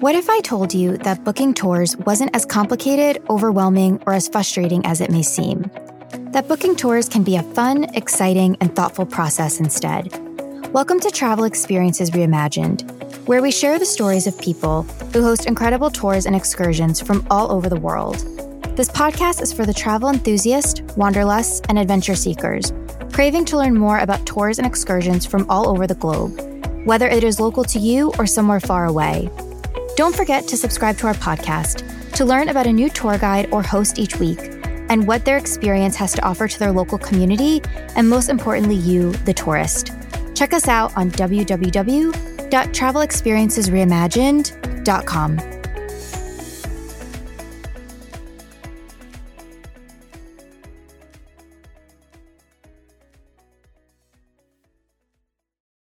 What if I told you that booking tours wasn't as complicated, overwhelming, or as frustrating as it may seem? That booking tours can be a fun, exciting, and thoughtful process instead. Welcome to Travel Experiences Reimagined, where we share the stories of people who host incredible tours and excursions from all over the world. This podcast is for the travel enthusiast, wanderlust, and adventure seekers, craving to learn more about tours and excursions from all over the globe, whether it is local to you or somewhere far away. Don't forget to subscribe to our podcast to learn about a new tour guide or host each week and what their experience has to offer to their local community, and most importantly, you, the tourist. Check us out on www.travelexperiencesreimagined.com.